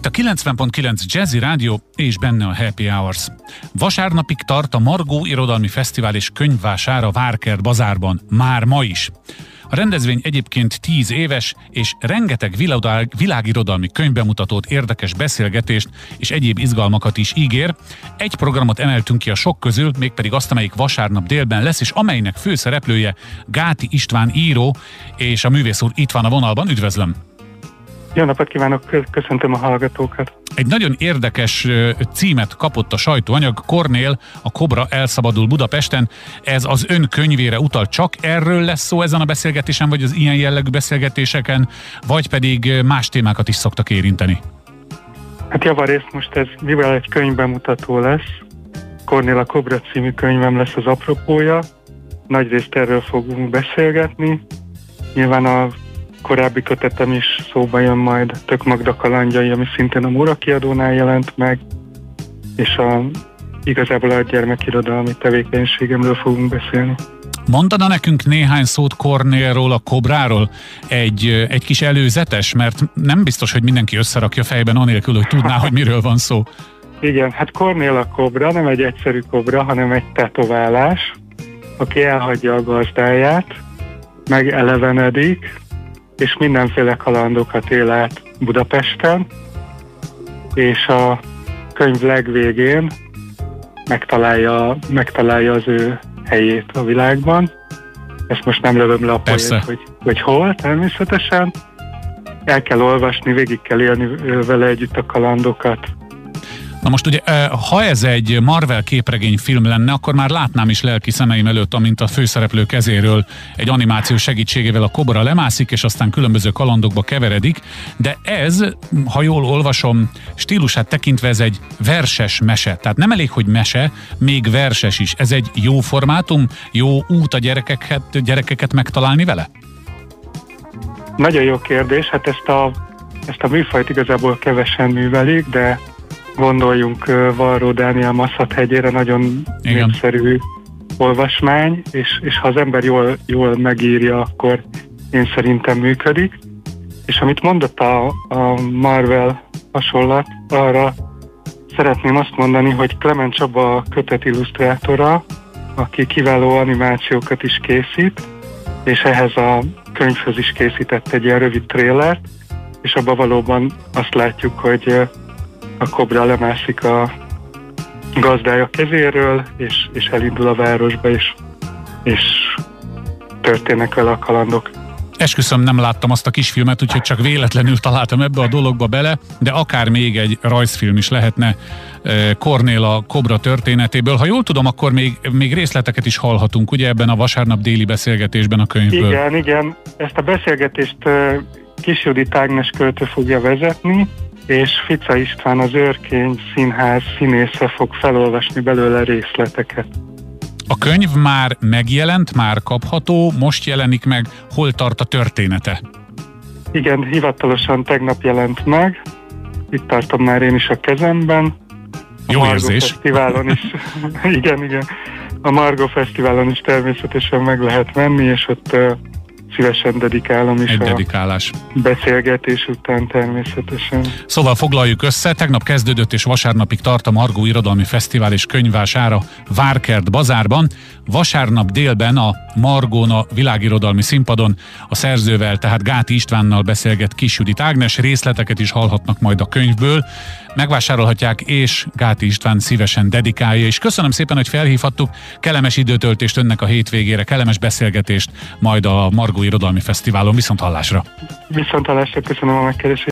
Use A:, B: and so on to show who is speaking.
A: itt a 90.9 Jazzy Rádió és benne a Happy Hours. Vasárnapig tart a Margó Irodalmi Fesztivál és könyvvására Várkert bazárban, már ma is. A rendezvény egyébként 10 éves, és rengeteg világ, világirodalmi könyvbemutatót, érdekes beszélgetést és egyéb izgalmakat is ígér. Egy programot emeltünk ki a sok közül, mégpedig azt, amelyik vasárnap délben lesz, és amelynek főszereplője Gáti István író, és a művész úr itt van a vonalban. Üdvözlöm!
B: Jó napot kívánok, köszöntöm a hallgatókat.
A: Egy nagyon érdekes címet kapott a sajtóanyag, Kornél, a Kobra elszabadul Budapesten. Ez az ön könyvére utal, csak erről lesz szó ezen a beszélgetésen, vagy az ilyen jellegű beszélgetéseken, vagy pedig más témákat is szoktak érinteni?
B: Hát javarészt most ez, mivel egy könyvbemutató lesz, Kornél a Kobra című könyvem lesz az apropója, nagyrészt erről fogunk beszélgetni. Nyilván a korábbi kötetem is szóba jön majd, Tök Magda kalandjai, ami szintén a Móra kiadónál jelent meg, és a, igazából a gyermekirodalmi tevékenységemről fogunk beszélni.
A: Mondana nekünk néhány szót Kornélról, a Kobráról? Egy, egy kis előzetes, mert nem biztos, hogy mindenki összerakja fejben anélkül, hogy tudná, hogy miről van szó.
B: Igen, hát Kornél a kobra nem egy egyszerű kobra, hanem egy tetoválás, aki elhagyja a gazdáját, megelevenedik, és mindenféle kalandokat él át Budapesten, és a könyv legvégén megtalálja, megtalálja az ő helyét a világban. Ezt most nem lövöm le a poét, hogy, hogy hol, természetesen. El kell olvasni, végig kell élni vele együtt a kalandokat,
A: Na most ugye, ha ez egy Marvel képregény film lenne, akkor már látnám is lelki szemeim előtt, amint a főszereplő kezéről egy animáció segítségével a kobra lemászik, és aztán különböző kalandokba keveredik, de ez, ha jól olvasom, stílusát tekintve ez egy verses mese. Tehát nem elég, hogy mese, még verses is. Ez egy jó formátum, jó út a gyerekeket, gyerekeket megtalálni vele?
B: Nagyon jó kérdés, hát ezt a, ezt a műfajt igazából kevesen művelik, de Gondoljunk Varró Dániel Masszat hegyére, nagyon Igen. népszerű olvasmány, és, és ha az ember jól, jól megírja, akkor én szerintem működik. És amit mondott a, a Marvel hasonlat, arra szeretném azt mondani, hogy Clement Csaba a kötet illusztrátora, aki kiváló animációkat is készít, és ehhez a könyvhöz is készített egy ilyen rövid trélert, és abban valóban azt látjuk, hogy a kobra lemászik a gazdája kezéről, és, és elindul a városba, és, és történnek vele a kalandok.
A: Esküszöm, nem láttam azt a kisfilmet, úgyhogy csak véletlenül találtam ebbe a dologba bele, de akár még egy rajzfilm is lehetne Kornél a Kobra történetéből. Ha jól tudom, akkor még, még részleteket is hallhatunk, ugye ebben a vasárnap déli beszélgetésben a könyvből.
B: Igen, igen. Ezt a beszélgetést Kis Judit Ágnes költő fogja vezetni, és Fica István az Őrkény Színház színésze fog felolvasni belőle részleteket.
A: A könyv már megjelent, már kapható, most jelenik meg, hol tart a története?
B: Igen, hivatalosan tegnap jelent meg, itt tartom már én is a kezemben.
A: A Jó Margo érzés.
B: Fesztiválon is, igen, igen. A Margo Fesztiválon is természetesen meg lehet venni, és ott szívesen dedikálom is
A: Egy a dedikálás.
B: beszélgetés után természetesen.
A: Szóval foglaljuk össze, tegnap kezdődött és vasárnapig tart a Margó Irodalmi Fesztivál és könyvására Várkert bazárban. Vasárnap délben a Margóna világirodalmi színpadon a szerzővel, tehát Gáti Istvánnal beszélget Kis Judit Ágnes, részleteket is hallhatnak majd a könyvből megvásárolhatják, és Gáti István szívesen dedikálja. És köszönöm szépen, hogy felhívhattuk. Kellemes időtöltést önnek a hétvégére, kellemes beszélgetést majd a Margó Irodalmi Fesztiválon. Viszont hallásra!
B: Viszont hallásra, köszönöm a megkeresést.